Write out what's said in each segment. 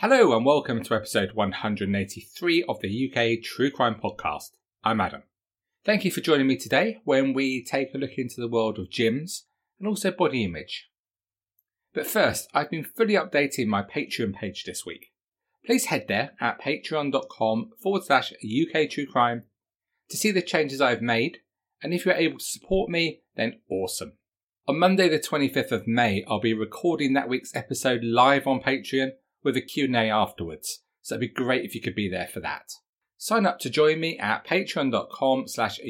Hello and welcome to episode 183 of the UK True Crime Podcast. I'm Adam. Thank you for joining me today when we take a look into the world of gyms and also body image. But first, I've been fully updating my Patreon page this week. Please head there at patreon.com forward slash UK True Crime to see the changes I've made, and if you're able to support me, then awesome. On Monday the 25th of May, I'll be recording that week's episode live on Patreon with a Q&A afterwards. So it'd be great if you could be there for that. Sign up to join me at patreon.com slash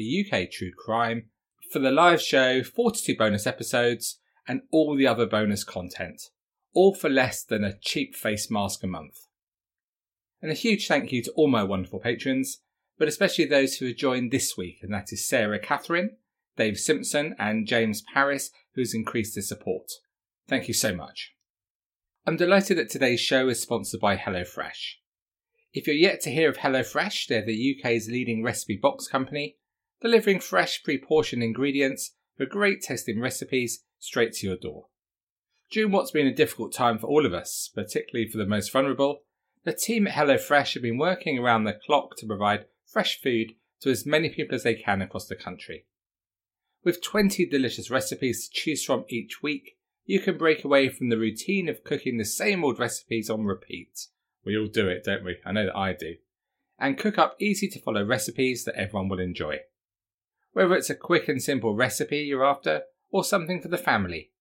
for the live show, 42 bonus episodes, and all the other bonus content. All for less than a cheap face mask a month. And a huge thank you to all my wonderful patrons, but especially those who have joined this week, and that is Sarah Catherine, Dave Simpson, and James Paris, who's increased their support. Thank you so much. I'm delighted that today's show is sponsored by HelloFresh. If you're yet to hear of HelloFresh, they're the UK's leading recipe box company, delivering fresh, pre portioned ingredients for great tasting recipes straight to your door. During what's been a difficult time for all of us, particularly for the most vulnerable, the team at HelloFresh have been working around the clock to provide fresh food to as many people as they can across the country. With 20 delicious recipes to choose from each week, you can break away from the routine of cooking the same old recipes on repeat. We all do it, don't we? I know that I do. And cook up easy to follow recipes that everyone will enjoy. Whether it's a quick and simple recipe you're after, or something for the family,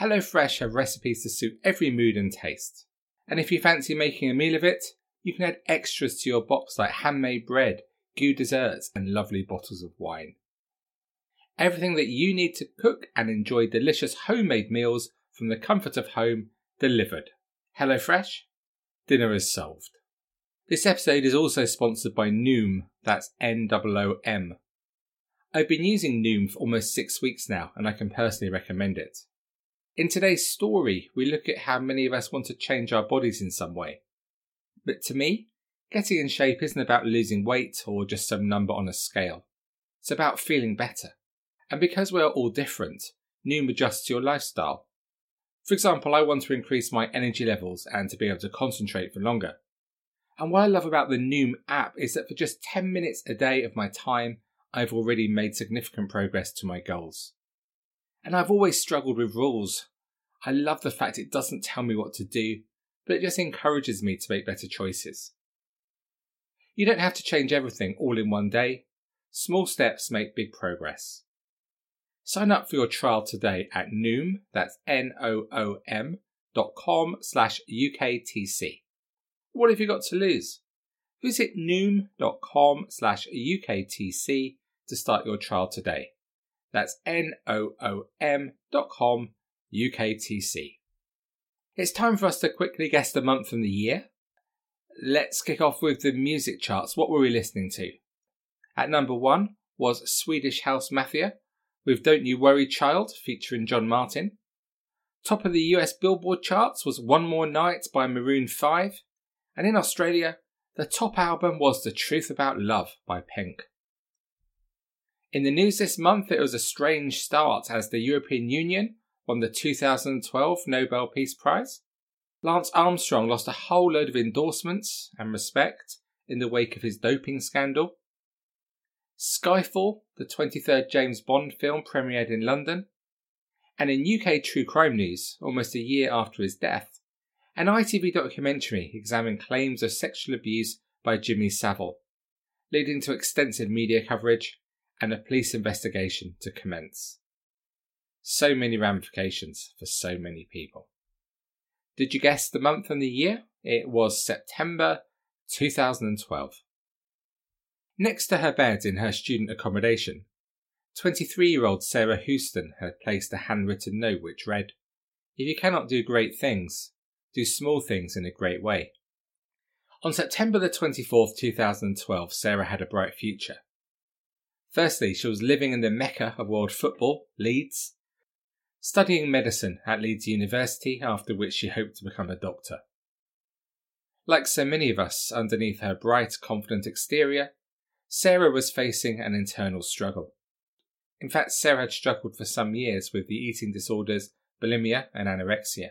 HelloFresh have recipes to suit every mood and taste. And if you fancy making a meal of it, you can add extras to your box like handmade bread, goo desserts, and lovely bottles of wine. Everything that you need to cook and enjoy delicious homemade meals from the comfort of home delivered. HelloFresh, dinner is solved. This episode is also sponsored by Noom, that's N O O M. I've been using Noom for almost six weeks now, and I can personally recommend it. In today's story, we look at how many of us want to change our bodies in some way. But to me, getting in shape isn't about losing weight or just some number on a scale. It's about feeling better. And because we're all different, Noom adjusts to your lifestyle. For example, I want to increase my energy levels and to be able to concentrate for longer. And what I love about the Noom app is that for just 10 minutes a day of my time, I've already made significant progress to my goals. And I've always struggled with rules. I love the fact it doesn't tell me what to do, but it just encourages me to make better choices. You don't have to change everything all in one day. Small steps make big progress. Sign up for your trial today at Noom, that's N-O-O-M dot com slash UKTC. What have you got to lose? Visit noom.com slash UKTC to start your trial today. That's N-O-O-M dot com UKTC. It's time for us to quickly guess the month and the year. Let's kick off with the music charts. What were we listening to? At number one was Swedish House Mafia with Don't You Worry Child featuring John Martin. Top of the US Billboard charts was One More Night by Maroon 5. And in Australia, the top album was The Truth About Love by Pink. In the news this month, it was a strange start as the European Union won the 2012 Nobel Peace Prize. Lance Armstrong lost a whole load of endorsements and respect in the wake of his doping scandal. Skyfall, the 23rd James Bond film, premiered in London. And in UK true crime news, almost a year after his death, An ITV documentary examined claims of sexual abuse by Jimmy Savile, leading to extensive media coverage and a police investigation to commence. So many ramifications for so many people. Did you guess the month and the year? It was September 2012. Next to her bed in her student accommodation, 23 year old Sarah Houston had placed a handwritten note which read, If you cannot do great things, do small things in a great way. On September the 24th, 2012, Sarah had a bright future. Firstly, she was living in the mecca of world football, Leeds, studying medicine at Leeds University, after which she hoped to become a doctor. Like so many of us, underneath her bright, confident exterior, Sarah was facing an internal struggle. In fact, Sarah had struggled for some years with the eating disorders bulimia and anorexia.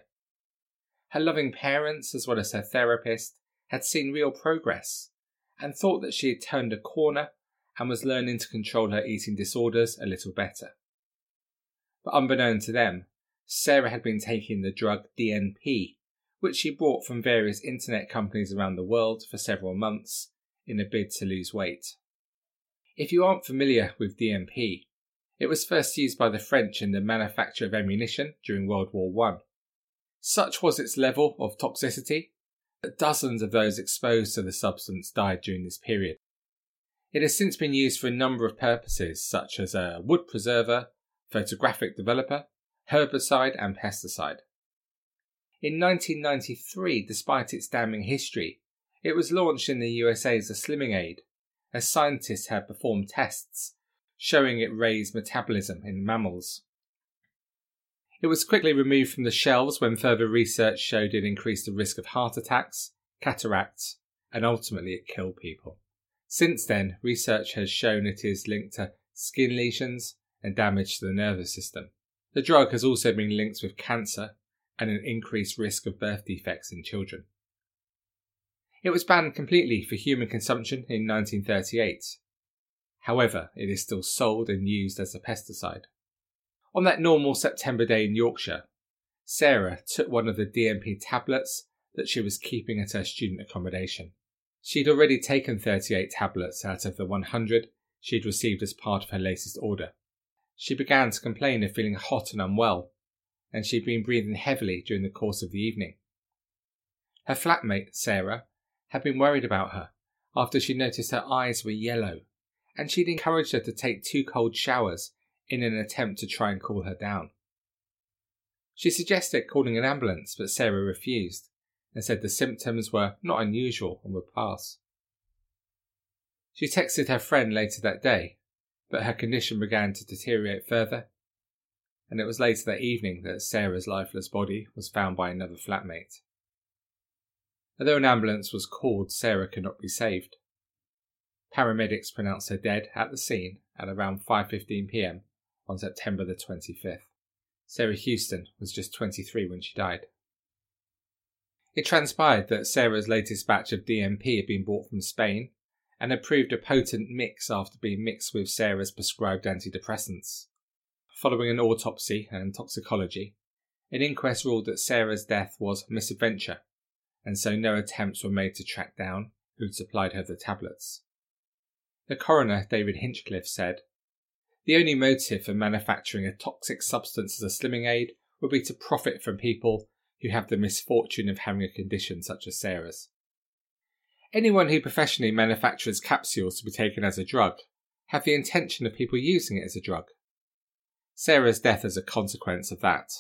Her loving parents, as well as her therapist, had seen real progress and thought that she had turned a corner and was learning to control her eating disorders a little better. But unbeknown to them, Sarah had been taking the drug DNP, which she bought from various internet companies around the world for several months in a bid to lose weight. If you aren't familiar with DNP, it was first used by the French in the manufacture of ammunition during World War I. Such was its level of toxicity that dozens of those exposed to the substance died during this period. It has since been used for a number of purposes, such as a wood preserver, photographic developer, herbicide, and pesticide. In 1993, despite its damning history, it was launched in the USA as a slimming aid, as scientists had performed tests showing it raised metabolism in mammals. It was quickly removed from the shelves when further research showed it increased the risk of heart attacks, cataracts, and ultimately it killed people. Since then, research has shown it is linked to skin lesions and damage to the nervous system. The drug has also been linked with cancer and an increased risk of birth defects in children. It was banned completely for human consumption in 1938. However, it is still sold and used as a pesticide. On that normal September day in Yorkshire, Sarah took one of the DNP tablets that she was keeping at her student accommodation. She'd already taken 38 tablets out of the 100 she'd received as part of her latest order. She began to complain of feeling hot and unwell, and she'd been breathing heavily during the course of the evening. Her flatmate, Sarah, had been worried about her after she noticed her eyes were yellow, and she'd encouraged her to take two cold showers in an attempt to try and cool her down. She suggested calling an ambulance, but Sarah refused and said the symptoms were not unusual and would pass. She texted her friend later that day, but her condition began to deteriorate further, and it was later that evening that Sarah's lifeless body was found by another flatmate. Although an ambulance was called, Sarah could not be saved. Paramedics pronounced her dead at the scene at around 5:15 p.m. on September the 25th. Sarah Houston was just 23 when she died. It transpired that Sarah's latest batch of DNP had been bought from Spain and had proved a potent mix after being mixed with Sarah's prescribed antidepressants. Following an autopsy and toxicology, an inquest ruled that Sarah's death was misadventure, and so no attempts were made to track down who'd supplied her the tablets. The coroner, David Hinchcliffe, said, The only motive for manufacturing a toxic substance as a slimming aid would be to profit from people who have the misfortune of having a condition such as Sarah's. Anyone who professionally manufactures capsules to be taken as a drug have the intention of people using it as a drug. Sarah's death is a consequence of that.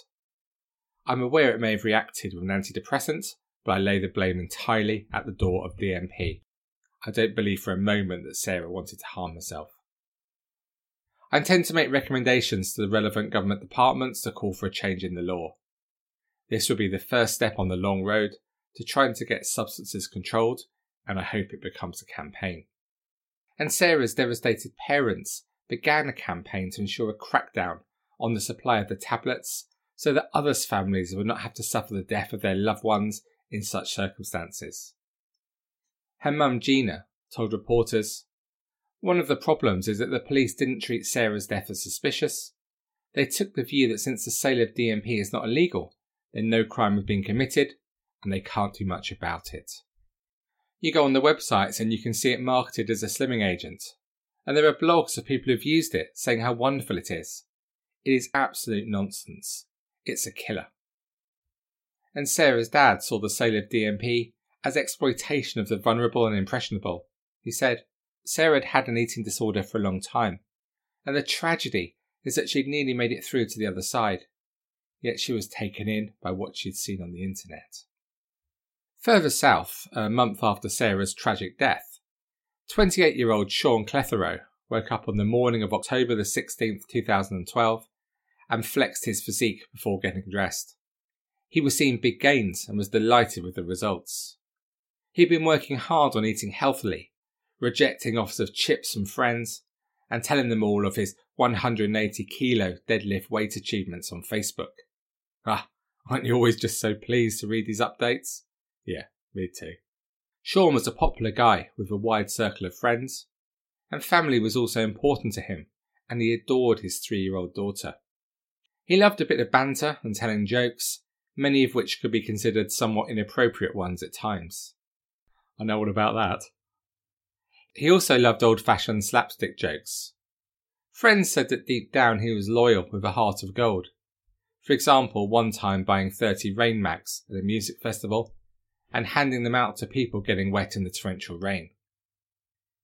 I'm aware it may have reacted with an antidepressant, but I lay the blame entirely at the door of DNP. I don't believe for a moment that Sarah wanted to harm herself. I intend to make recommendations to the relevant government departments to call for a change in the law. This will be the first step on the long road to trying to get substances controlled, and I hope it becomes a campaign. And Sarah's devastated parents began a campaign to ensure a crackdown on the supply of the tablets so that others' families would not have to suffer the death of their loved ones in such circumstances. Her mum, Gina, told reporters, One of the problems is that the police didn't treat Sarah's death as suspicious. They took the view that since the sale of DNP is not illegal, then no crime has been committed, and they can't do much about it. You go on the websites and you can see it marketed as a slimming agent, and there are blogs of people who've used it saying how wonderful it is. It is absolute nonsense. It's a killer. And Sarah's dad saw the sale of DNP as exploitation of the vulnerable and impressionable. He said Sarah had had an eating disorder for a long time, and the tragedy is that she'd nearly made it through to the other side, yet she was taken in by what she'd seen on the internet. Further south, a month after Sarah's tragic death, 28 year old Sean Clitheroe woke up on the morning of October the 16th, 2012, and flexed his physique before getting dressed. He was seeing big gains and was delighted with the results. He'd been working hard on eating healthily, rejecting offers of chips from friends, and telling them all of his 180 kilo deadlift weight achievements on Facebook. Ah, aren't you always just so pleased to read these updates? Yeah, me too. Sean was a popular guy with a wide circle of friends, and family was also important to him, and he adored his three year old daughter. He loved a bit of banter and telling jokes, many of which could be considered somewhat inappropriate ones at times. I know all about that. He also loved old fashioned slapstick jokes. Friends said that deep down he was loyal with a heart of gold. For example, one time buying 30 Rain Macs at a music festival and handing them out to people getting wet in the torrential rain.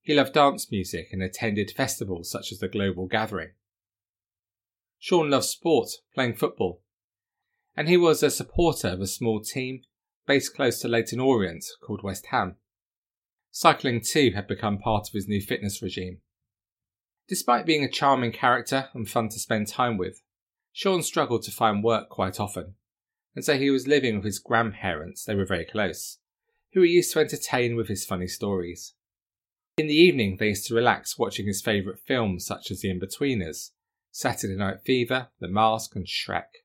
He loved dance music and attended festivals such as the Global Gathering. Sean loved sport, playing football, and he was a supporter of a small team based close to Leyton Orient called West Ham. Cycling too had become part of his new fitness regime. Despite being a charming character and fun to spend time with, Sean struggled to find work quite often and so he was living with his grandparents, they were very close, who he used to entertain with his funny stories. In the evening, they used to relax watching his favourite films such as The Inbetweeners, Saturday Night Fever, The Mask, and Shrek.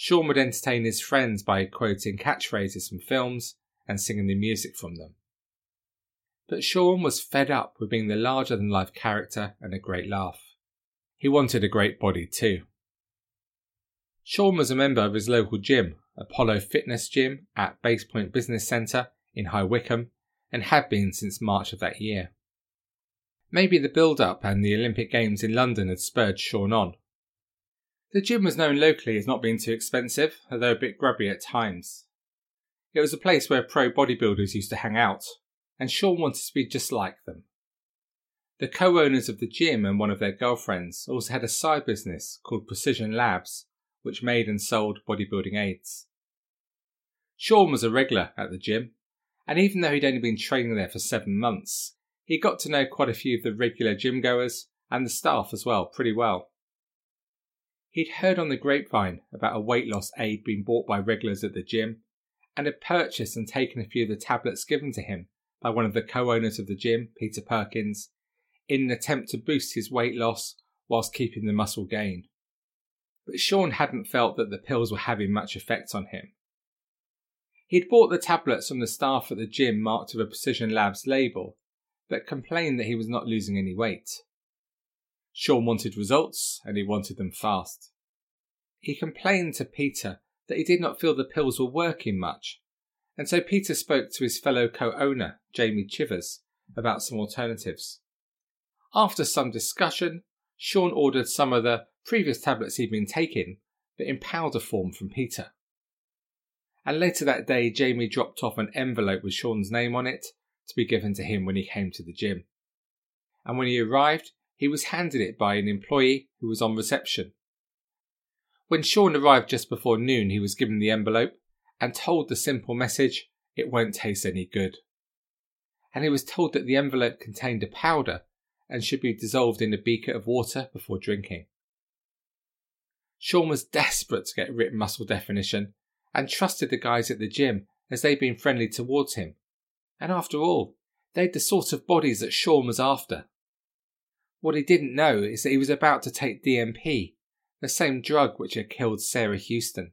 Sean would entertain his friends by quoting catchphrases from films and singing the music from them. But Sean was fed up with being the larger than life character and a great laugh. He wanted a great body too. Sean was a member of his local gym, Apollo Fitness Gym at Base Point Business Centre in High Wycombe, and had been since March of that year. Maybe the build up and the Olympic Games in London had spurred Sean on. The gym was known locally as not being too expensive, although a bit grubby at times. It was a place where pro bodybuilders used to hang out, and Sean wanted to be just like them. The co owners of the gym and one of their girlfriends also had a side business called Precision Labs which made and sold bodybuilding aids. Sean was a regular at the gym, and even though he'd only been training there for seven months, he got to know quite a few of the regular gym goers and the staff as well pretty well. He'd heard on the grapevine about a weight loss aid being bought by regulars at the gym and had purchased and taken a few of the tablets given to him by one of the co owners of the gym, Peter Perkins, in an attempt to boost his weight loss whilst keeping the muscle gain but Sean hadn't felt that the pills were having much effect on him. He'd bought the tablets from the staff at the gym marked with a Precision Labs label, but complained that he was not losing any weight. Sean wanted results, and he wanted them fast. He complained to Peter that he did not feel the pills were working much, and so Peter spoke to his fellow co owner, Jamie Chivers, about some alternatives. After some discussion, Sean ordered some of the previous tablets he'd been taking, but in powder form from Peter. And later that day, Jamie dropped off an envelope with Sean's name on it to be given to him when he came to the gym. And when he arrived, he was handed it by an employee who was on reception. When Sean arrived just before noon, he was given the envelope and told the simple message, it won't taste any good. And he was told that the envelope contained a powder and should be dissolved in a beaker of water before drinking. Sean was desperate to get ripped muscle definition and trusted the guys at the gym as they'd been friendly towards him. And after all, they'd the sort of bodies that Sean was after. What he didn't know is that he was about to take DNP, the same drug which had killed Sarah Houston.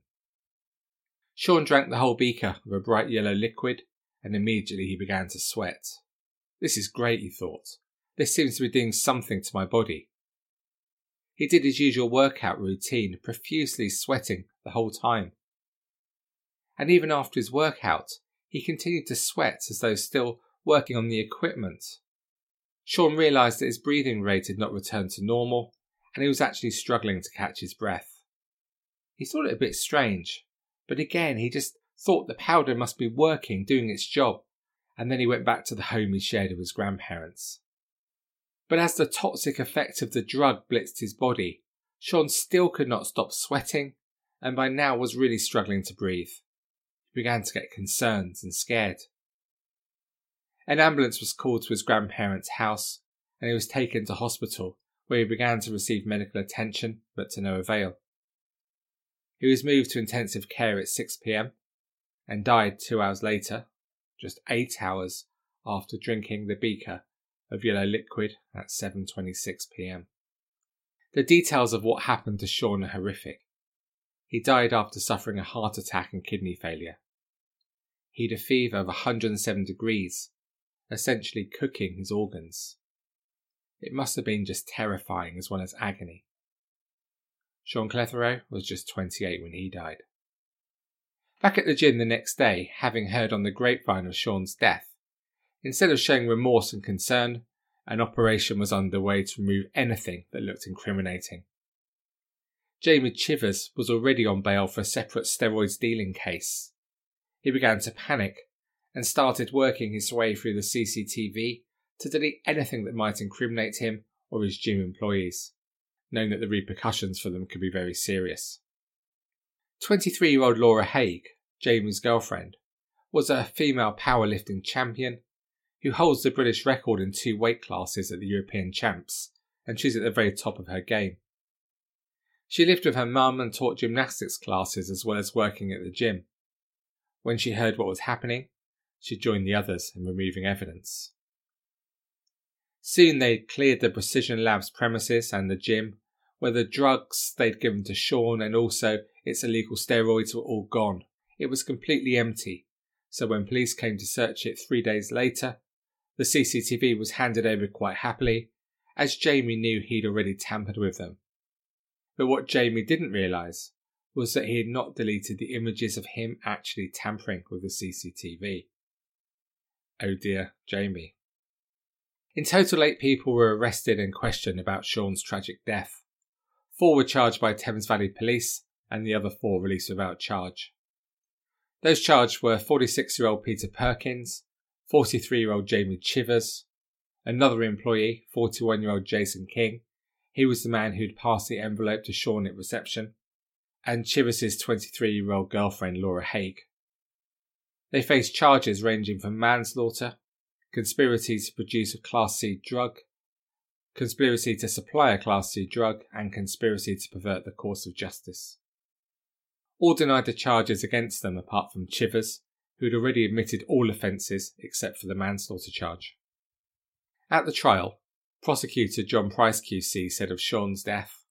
Sean drank the whole beaker of a bright yellow liquid, and immediately he began to sweat. This is great, he thought. This seems to be doing something to my body. He did his usual workout routine, profusely sweating the whole time. and even after his workout, he continued to sweat as though still working on the equipment. Sean realised that his breathing rate had not returned to normal, and he was actually struggling to catch his breath. He thought it a bit strange, but again he just thought the powder must be working, doing its job, and then he went back to the home he shared with his grandparents. But as the toxic effect of the drug blitzed his body, Sean still could not stop sweating, and by now was really struggling to breathe. He began to get concerned and scared. An ambulance was called to his grandparents' house, and he was taken to hospital, where he began to receive medical attention, but to no avail. He was moved to intensive care at 6 pm and died two hours later, just eight hours after drinking the beaker of yellow liquid at 7:26 p.m. The details of what happened to Sean are horrific. He died after suffering a heart attack and kidney failure. He had a fever of 107 degrees, essentially cooking his organs. It must have been just terrifying as well as agony. Sean Clitheroe was just 28 when he died. Back at the gym the next day, having heard on the grapevine of Sean's death, instead of showing remorse and concern, an operation was underway to remove anything that looked incriminating. Jamie Chivers was already on bail for a separate steroids dealing case. He began to panic and started working his way through the CCTV to delete anything that might incriminate him or his gym employees, knowing that the repercussions for them could be very serious. 23 year old Laura Haigh, Jamie's girlfriend, was a female powerlifting champion who holds the British record in two weight classes at the European Champs, and she's at the very top of her game. She lived with her mum and taught gymnastics classes as well as working at the gym. When she heard what was happening, she joined the others in removing evidence. Soon they'd cleared the Precision Labs premises and the gym, where the drugs they'd given to Sean and also its illegal steroids were all gone. It was completely empty, so when police came to search it three days later, the CCTV was handed over quite happily, as Jamie knew he'd already tampered with them. But what Jamie didn't realise was that he had not deleted the images of him actually tampering with the CCTV. Oh dear, Jamie. In total, eight people were arrested and questioned about Sean's tragic death. Four were charged by Thames Valley Police, and the other four released without charge. Those charged were 46 year old Peter Perkins, 43 year old Jamie Chivers, another employee, 41 year old Jason King. He was the man who'd passed the envelope to Sean at reception, and Chivers' 23 year old girlfriend Laura Haigh. They faced charges ranging from manslaughter, conspiracy to produce a Class C drug, conspiracy to supply a Class C drug, and conspiracy to pervert the course of justice. All denied the charges against them apart from Chivers, who had already admitted all offences except for the manslaughter charge. At the trial, prosecutor John Price QC said of Sean's death,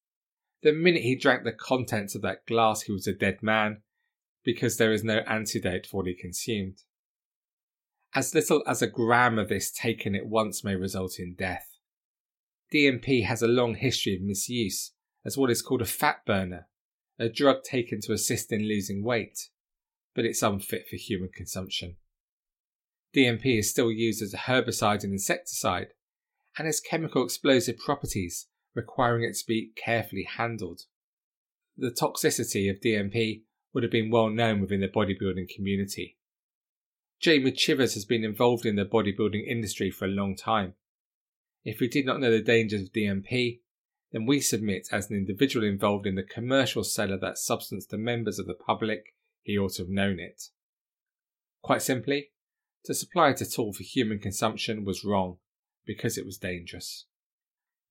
The minute he drank the contents of that glass, he was a dead man, because there is no antidote for what consumed. As little as a gram of this taken at once may result in death. DNP has a long history of misuse as what is called a fat burner, a drug taken to assist in losing weight but it's unfit for human consumption. DNP is still used as a herbicide and insecticide, and has chemical explosive properties requiring it to be carefully handled. The toxicity of DNP would have been well known within the bodybuilding community. Jamie Chivers has been involved in the bodybuilding industry for a long time. If we did not know the dangers of DNP, then we submit as an individual involved in the commercial sale of that substance to members of the public he ought to have known it. Quite simply, to supply it at all for human consumption was wrong, because it was dangerous.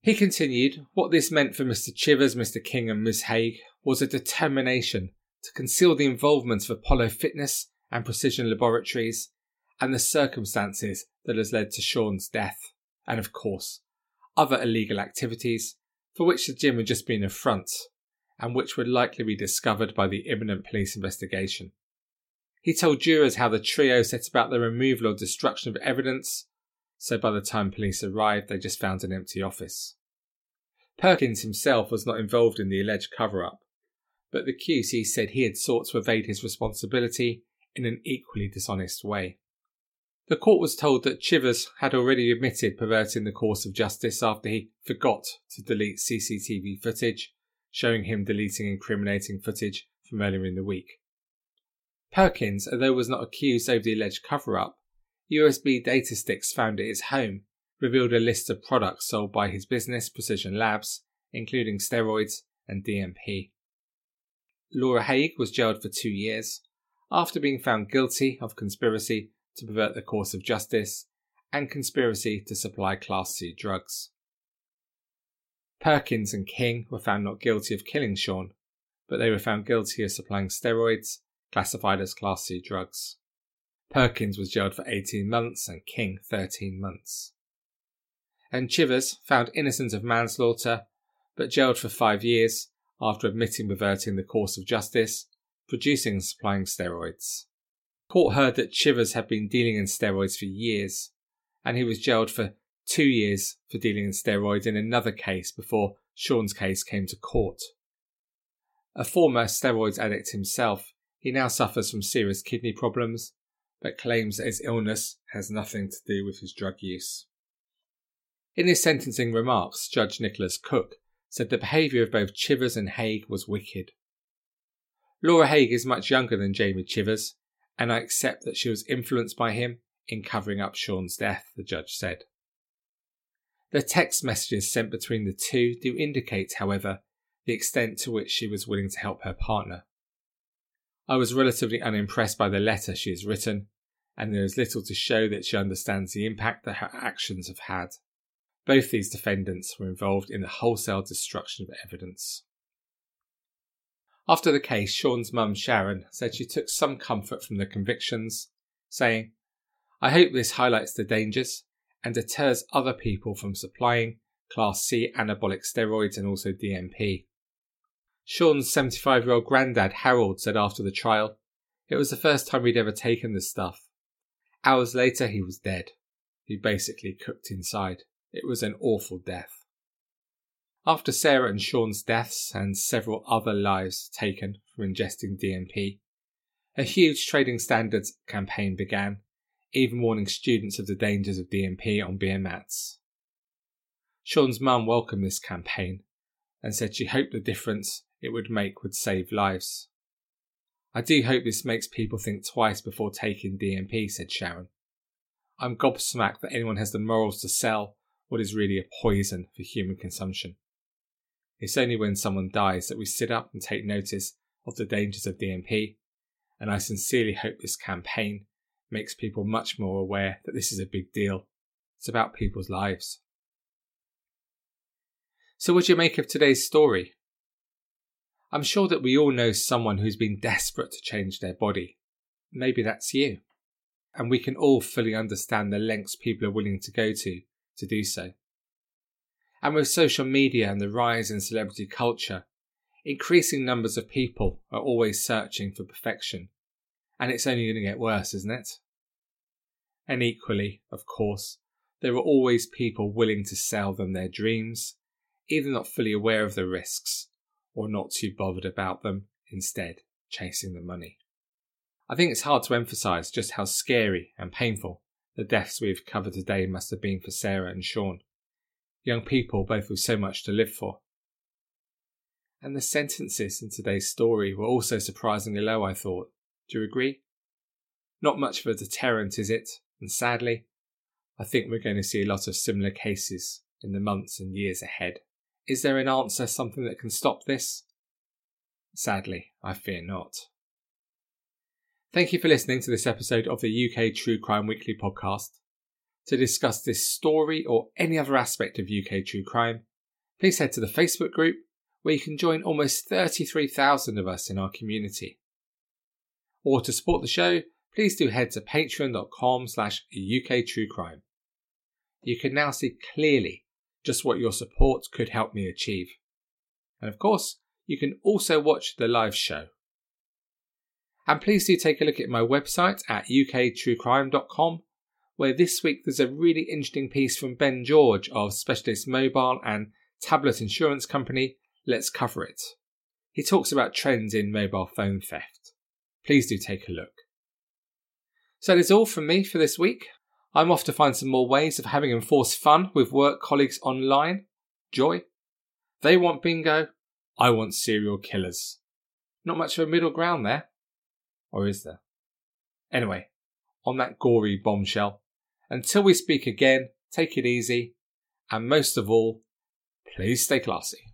He continued, what this meant for Mr. Chivers, Mr. King, and Miss Haigh was a determination to conceal the involvement of Apollo Fitness and Precision Laboratories and the circumstances that has led to Sean's death, and of course, other illegal activities for which the gym had just been a front and which would likely be discovered by the imminent police investigation. He told jurors how the trio set about the removal or destruction of evidence, so by the time police arrived, they just found an empty office. Perkins himself was not involved in the alleged cover up, but the QC said he had sought to evade his responsibility in an equally dishonest way. The court was told that Chivers had already admitted perverting the course of justice after he forgot to delete CCTV footage, showing him deleting incriminating footage from earlier in the week. Perkins, although was not accused over the alleged cover up, USB data sticks found at his home revealed a list of products sold by his business, Precision Labs, including steroids and DNP. Laura Haigh was jailed for two years after being found guilty of conspiracy to pervert the course of justice, and conspiracy to supply Class C drugs. Perkins and King were found not guilty of killing Sean, but they were found guilty of supplying steroids, classified as Class C drugs. Perkins was jailed for 18 months and King 13 months. And Chivers, found innocent of manslaughter, but jailed for five years after admitting perverting the course of justice, producing and supplying steroids. Court heard that Chivers had been dealing in steroids for years, and he was jailed for two years for dealing in steroids in another case before Sean's case came to court. A former steroids addict himself, he now suffers from serious kidney problems, but claims that his illness has nothing to do with his drug use. In his sentencing remarks, Judge Nicholas Cook said the behaviour of both Chivers and Haigh was wicked. Laura Haigh is much younger than Jamie Chivers, and I accept that she was influenced by him in covering up Sean's death, the judge said. The text messages sent between the two do indicate, however, the extent to which she was willing to help her partner. I was relatively unimpressed by the letter she has written, and there is little to show that she understands the impact that her actions have had. Both these defendants were involved in the wholesale destruction of evidence. After the case, Sean's mum, Sharon, said she took some comfort from the convictions, saying, I hope this highlights the dangers and deters other people from supplying Class C anabolic steroids and also DNP. Sean's 75 year old granddad, Harold, said after the trial, it was the first time he'd ever taken the stuff. Hours later, he was dead. He basically cooked inside. It was an awful death. After Sarah and Sean's deaths and several other lives taken from ingesting DNP, a huge trading standards campaign began, even warning students of the dangers of DNP on beer mats. Sean's mum welcomed this campaign and said she hoped the difference it would make would save lives. I do hope this makes people think twice before taking DNP, said Sharon. I'm gobsmacked that anyone has the morals to sell what is really a poison for human consumption. It's only when someone dies that we sit up and take notice of the dangers of DNP, and I sincerely hope this campaign makes people much more aware that this is a big deal. It's about people's lives. So, what do you make of today's story? I'm sure that we all know someone who's been desperate to change their body. Maybe that's you. And we can all fully understand the lengths people are willing to go to to do so. And with social media and the rise in celebrity culture, increasing numbers of people are always searching for perfection. And it's only going to get worse, isn't it? And equally, of course, there are always people willing to sell them their dreams, either not fully aware of the risks or not too bothered about them, instead chasing the money. I think it's hard to emphasise just how scary and painful the deaths we've covered today must have been for Sarah and Sean young people both with so much to live for. And the sentences in today's story were also surprisingly low, I thought. Do you agree? Not much of a deterrent, is it? And sadly, I think we're going to see a lot of similar cases in the months and years ahead. Is there an answer, something that can stop this? Sadly, I fear not. Thank you for listening to this episode of the UK True Crime Weekly podcast. To discuss this story or any other aspect of UK true crime, please head to the Facebook group where you can join almost 33,000 of us in our community. Or to support the show, please do head to patreon.com slash uktruecrime. You can now see clearly just what your support could help me achieve. And of course, you can also watch the live show. And please do take a look at my website at uktruecrime.com where this week there's a really interesting piece from Ben George of Specialist Mobile and Tablet Insurance Company, Let's Cover It. He talks about trends in mobile phone theft. Please do take a look. So that's all from me for this week. I'm off to find some more ways of having enforced fun with work colleagues online. Joy. They want bingo. I want serial killers. Not much of a middle ground there. Or is there? Anyway, on that gory bombshell, until we speak again, take it easy, and most of all, please stay classy.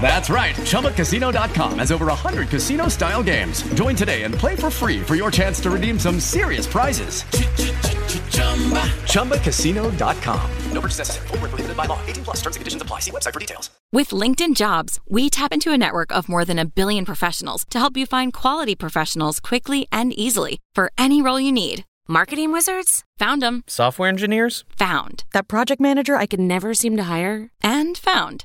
That's right. ChumbaCasino.com has over 100 casino style games. Join today and play for free for your chance to redeem some serious prizes. ChumbaCasino.com. No purchase necessary. Full prohibited by law. 18 plus terms and conditions apply. See website for details. With LinkedIn Jobs, we tap into a network of more than a billion professionals to help you find quality professionals quickly and easily for any role you need. Marketing wizards? Found them. Software engineers? Found. That project manager I could never seem to hire? And found.